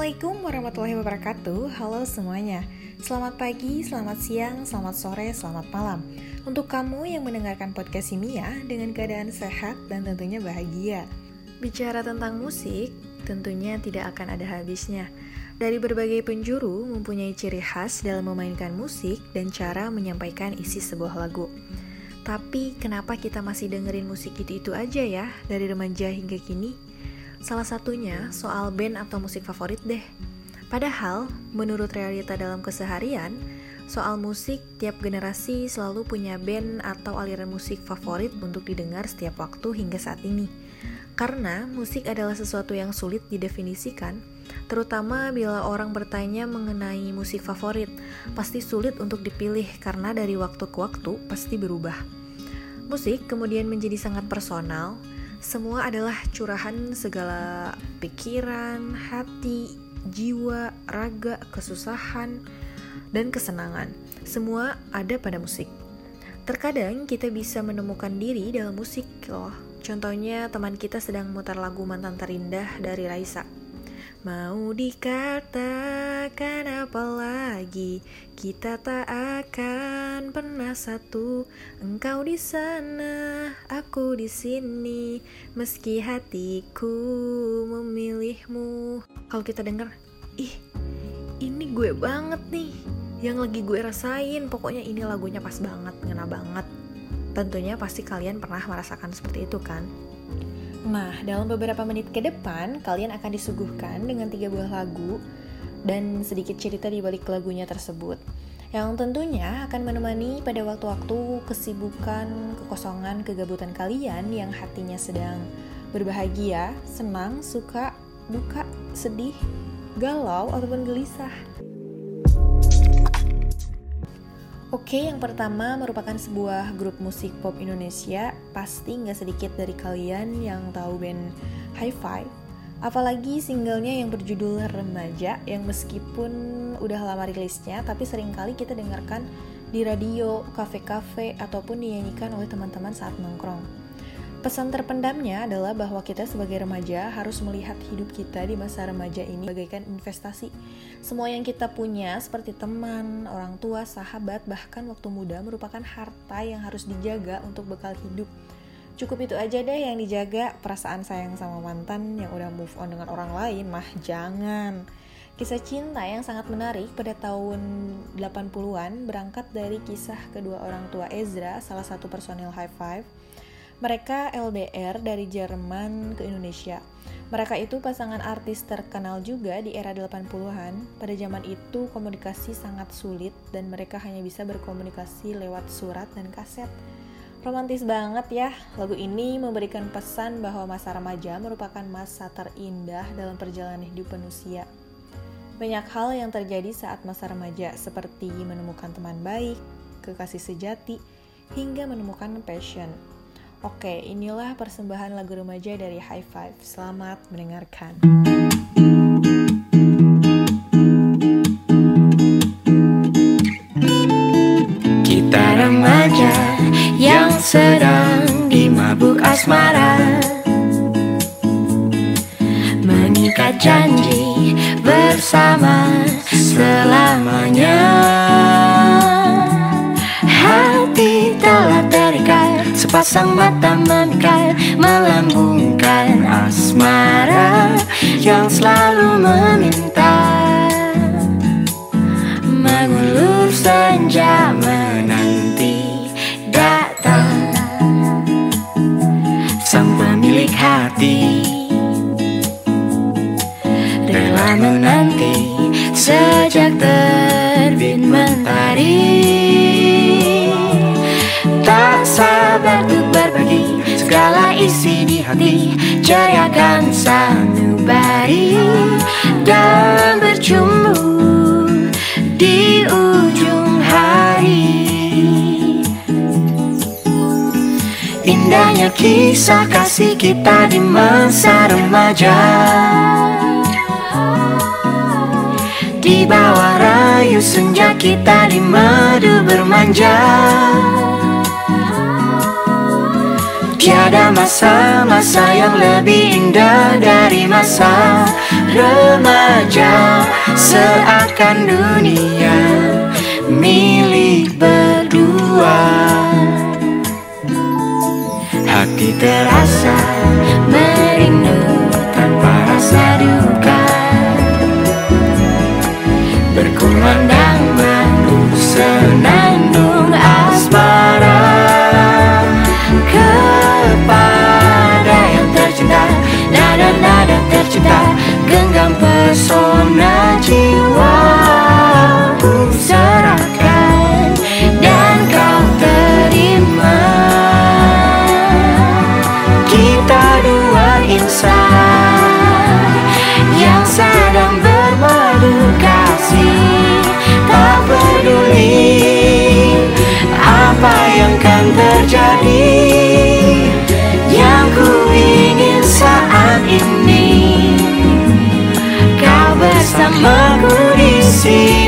Assalamualaikum warahmatullahi wabarakatuh. Halo semuanya. Selamat pagi, selamat siang, selamat sore, selamat malam. Untuk kamu yang mendengarkan podcast Simia Dengan keadaan sehat dan tentunya bahagia. Bicara tentang musik Tentunya tidak akan ada habisnya. Dari berbagai penjuru Mempunyai ciri khas dalam memainkan musik Dan cara menyampaikan isi sebuah lagu. Tapi kenapa kita masih dengerin musik itu-itu aja ya Dari remaja hingga kini Salah satunya soal band atau musik favorit deh. Padahal, menurut realita dalam keseharian, soal musik tiap generasi selalu punya band atau aliran musik favorit untuk didengar setiap waktu hingga saat ini. Karena musik adalah sesuatu yang sulit didefinisikan, terutama bila orang bertanya mengenai musik favorit, pasti sulit untuk dipilih karena dari waktu ke waktu pasti berubah. Musik kemudian menjadi sangat personal, semua adalah curahan segala pikiran, hati, jiwa, raga, kesusahan, dan kesenangan. Semua ada pada musik. Terkadang kita bisa menemukan diri dalam musik loh. Contohnya teman kita sedang mutar lagu mantan terindah dari Raisa. Mau dikatakan apa lagi? Kita tak akan pernah satu. Engkau di sana, aku di sini. Meski hatiku memilihmu. Kalau kita denger, ih ini gue banget nih Yang lagi gue rasain. Pokoknya ini lagunya pas banget, ngena banget. Tentunya pasti kalian pernah merasakan seperti itu kan Nah, dalam beberapa menit ke depan, kalian akan disuguhkan dengan tiga buah lagu dan sedikit cerita di balik lagunya tersebut. Yang tentunya akan menemani pada waktu-waktu kesibukan, kekosongan, kegabutan kalian yang hatinya sedang berbahagia, senang, suka, duka, sedih, galau, ataupun gelisah. Oke, yang pertama merupakan sebuah grup musik pop Indonesia. Pasti nggak sedikit dari kalian yang tahu band High Five. Apalagi singlenya yang berjudul Remaja, yang meskipun udah lama rilisnya, tapi sering kali kita dengarkan di radio, kafe-kafe, ataupun dinyanyikan oleh teman-teman saat nongkrong. Pesan terpendamnya adalah bahwa kita sebagai remaja harus melihat hidup kita di masa remaja ini bagaikan investasi. Semua yang kita punya seperti teman, orang tua, sahabat, bahkan waktu muda merupakan harta yang harus dijaga untuk bekal hidup. Cukup itu aja deh yang dijaga, perasaan sayang sama mantan yang udah move on dengan orang lain mah jangan. Kisah cinta yang sangat menarik pada tahun 80-an berangkat dari kisah kedua orang tua Ezra, salah satu personil High Five, mereka LDR dari Jerman ke Indonesia. Mereka itu pasangan artis terkenal juga di era 80-an. Pada zaman itu komunikasi sangat sulit dan mereka hanya bisa berkomunikasi lewat surat dan kaset. Romantis banget ya, lagu ini memberikan pesan bahwa masa remaja merupakan masa terindah dalam perjalanan hidup manusia. Banyak hal yang terjadi saat masa remaja, seperti menemukan teman baik, kekasih sejati, hingga menemukan passion. Oke, inilah persembahan lagu remaja dari High Five. Selamat mendengarkan. Kita remaja yang sedang dimabuk asmara Mengikat janji bersama Sepasang mata memikat Melambungkan asmara Yang selalu meminta Ceriakan sanubari dan berjumpa di ujung hari. Indahnya kisah kasih kita di masa remaja. Di bawah rayu senja kita di madu bermanja Tiada masa-masa yang lebih indah dari masa remaja Seakan dunia milik berdua. Hati terasa merindu tanpa rasa duka. Berkumandang senandung Kita dua insan Yang sedang bermadu kasih. Tak peduli apa yang kan terjadi Yang ku ingin saat ini. Kau bersamaku di sini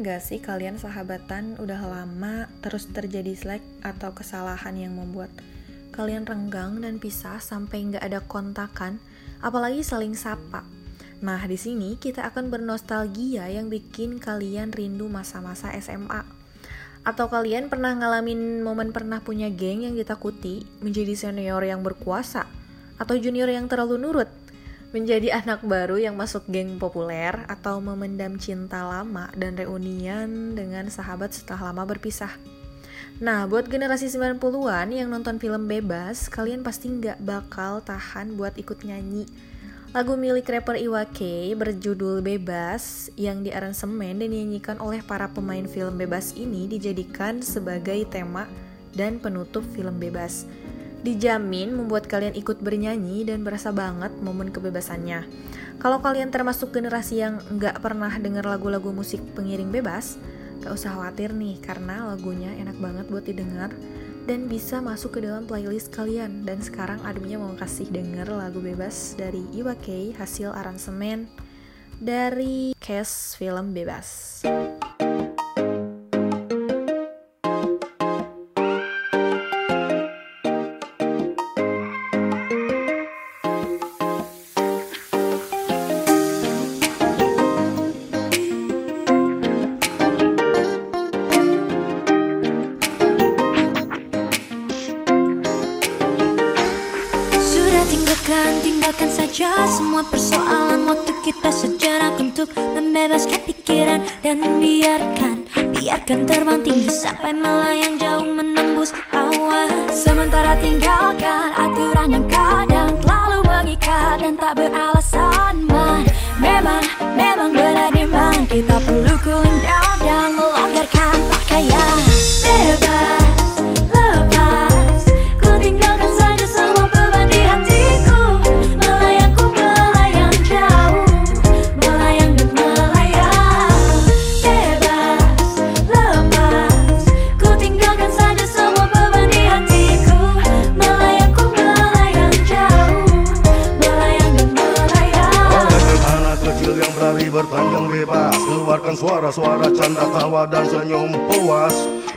gak sih kalian sahabatan udah lama terus terjadi slack atau kesalahan yang membuat kalian renggang dan pisah sampai nggak ada kontakan, apalagi saling sapa. Nah, di sini kita akan bernostalgia yang bikin kalian rindu masa-masa SMA. Atau kalian pernah ngalamin momen pernah punya geng yang ditakuti, menjadi senior yang berkuasa, atau junior yang terlalu nurut, menjadi anak baru yang masuk geng populer, atau memendam cinta lama dan reunian dengan sahabat setelah lama berpisah. Nah, buat generasi 90-an yang nonton film bebas, kalian pasti nggak bakal tahan buat ikut nyanyi. Lagu milik rapper Iwa K berjudul Bebas yang diaransemen dan dinyanyikan oleh para pemain film bebas ini dijadikan sebagai tema dan penutup film bebas. Dijamin membuat kalian ikut bernyanyi dan berasa banget momen kebebasannya. Kalau kalian termasuk generasi yang nggak pernah denger lagu-lagu musik pengiring bebas, gak usah khawatir nih karena lagunya enak banget buat didengar dan bisa masuk ke dalam playlist kalian. Dan sekarang adminnya mau kasih denger lagu bebas dari Iwa K hasil aransemen dari cast film bebas. Persoalan Waktu kita sejenak untuk membebaskan pikiran Dan biarkan, biarkan terbang tinggi Sampai melayang jauh menembus awan. Sementara tinggalkan aturan yang kadang Terlalu mengikat dan tak beralasan man. Memang, memang benar memang. Kita perlu cooling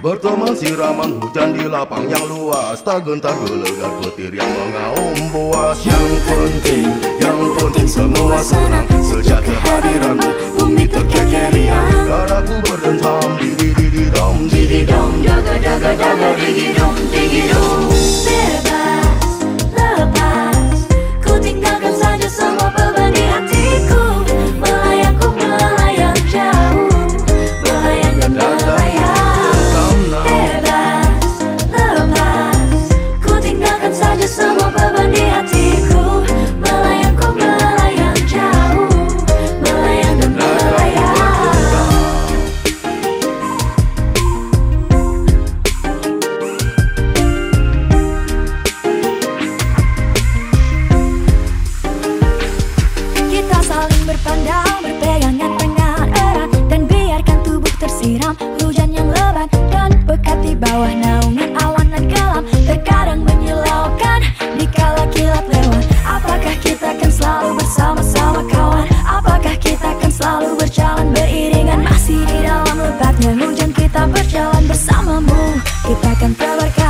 Berteman siraman hujan di lapang yang luas. Tak gentar gelegar petir yang mengaum buas. Yang penting, yang penting semua senang. Sejak kehadiranmu lebatnya hujan kita berjalan bersamamu. Kita akan tebarkan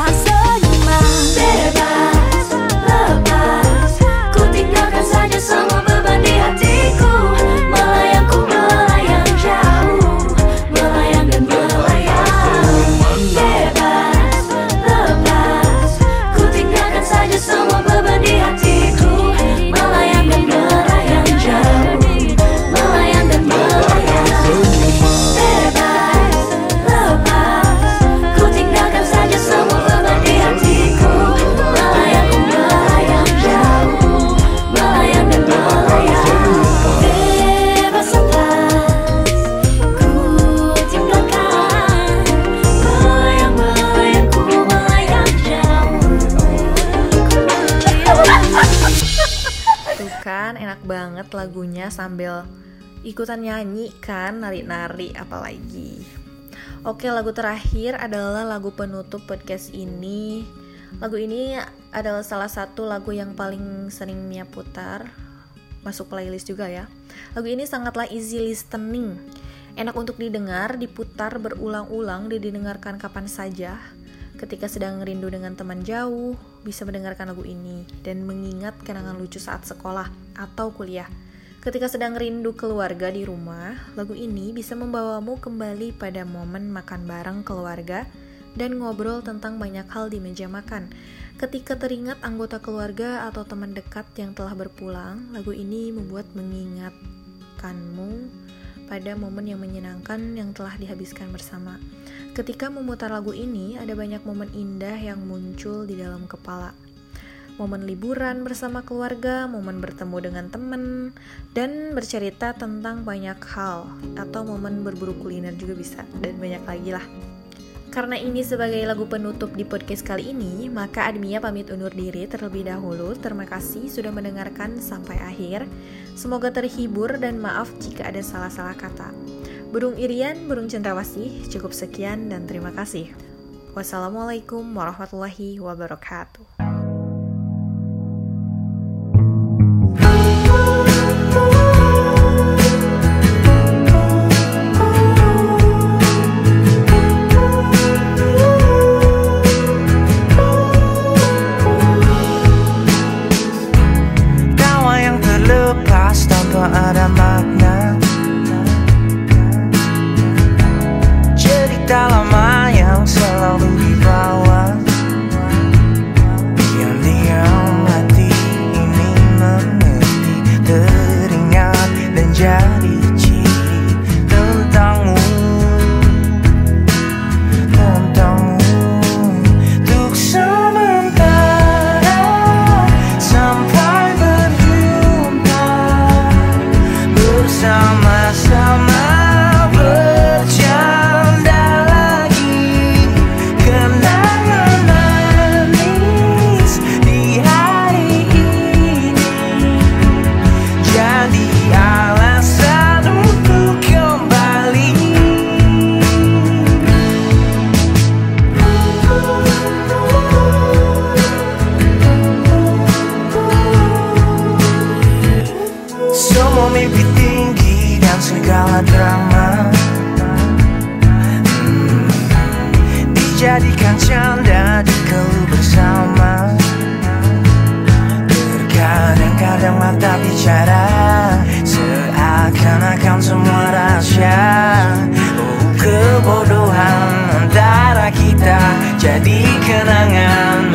ikutan nyanyi kan nari-nari apalagi. Oke lagu terakhir adalah lagu penutup podcast ini. Lagu ini adalah salah satu lagu yang paling sering Mia putar masuk playlist juga ya. Lagu ini sangatlah easy listening. Enak untuk didengar, diputar berulang-ulang, didengarkan kapan saja. Ketika sedang rindu dengan teman jauh, bisa mendengarkan lagu ini dan mengingat kenangan lucu saat sekolah atau kuliah. Ketika sedang rindu keluarga di rumah, lagu ini bisa membawamu kembali pada momen makan bareng keluarga dan ngobrol tentang banyak hal di meja makan. Ketika teringat anggota keluarga atau teman dekat yang telah berpulang, lagu ini membuat mengingatkanmu pada momen yang menyenangkan yang telah dihabiskan bersama. Ketika memutar lagu ini, ada banyak momen indah yang muncul di dalam kepala. Momen liburan bersama keluarga, momen bertemu dengan teman, dan bercerita tentang banyak hal, atau momen berburu kuliner juga bisa, dan banyak lagi lah. Karena ini sebagai lagu penutup di podcast kali ini, maka Admia pamit undur diri terlebih dahulu. Terima kasih sudah mendengarkan sampai akhir. Semoga terhibur dan maaf jika ada salah-salah kata. Burung Irian, Burung Cendrawasih, cukup sekian dan terima kasih. Wassalamualaikum warahmatullahi wabarakatuh. Segala drama Hmm, Dijadikan canda di bersama. Terkadang-kadang Kadang mata bicara Seakan-akan semua rahasia. Oh kebodohan antara kita Jadi kenangan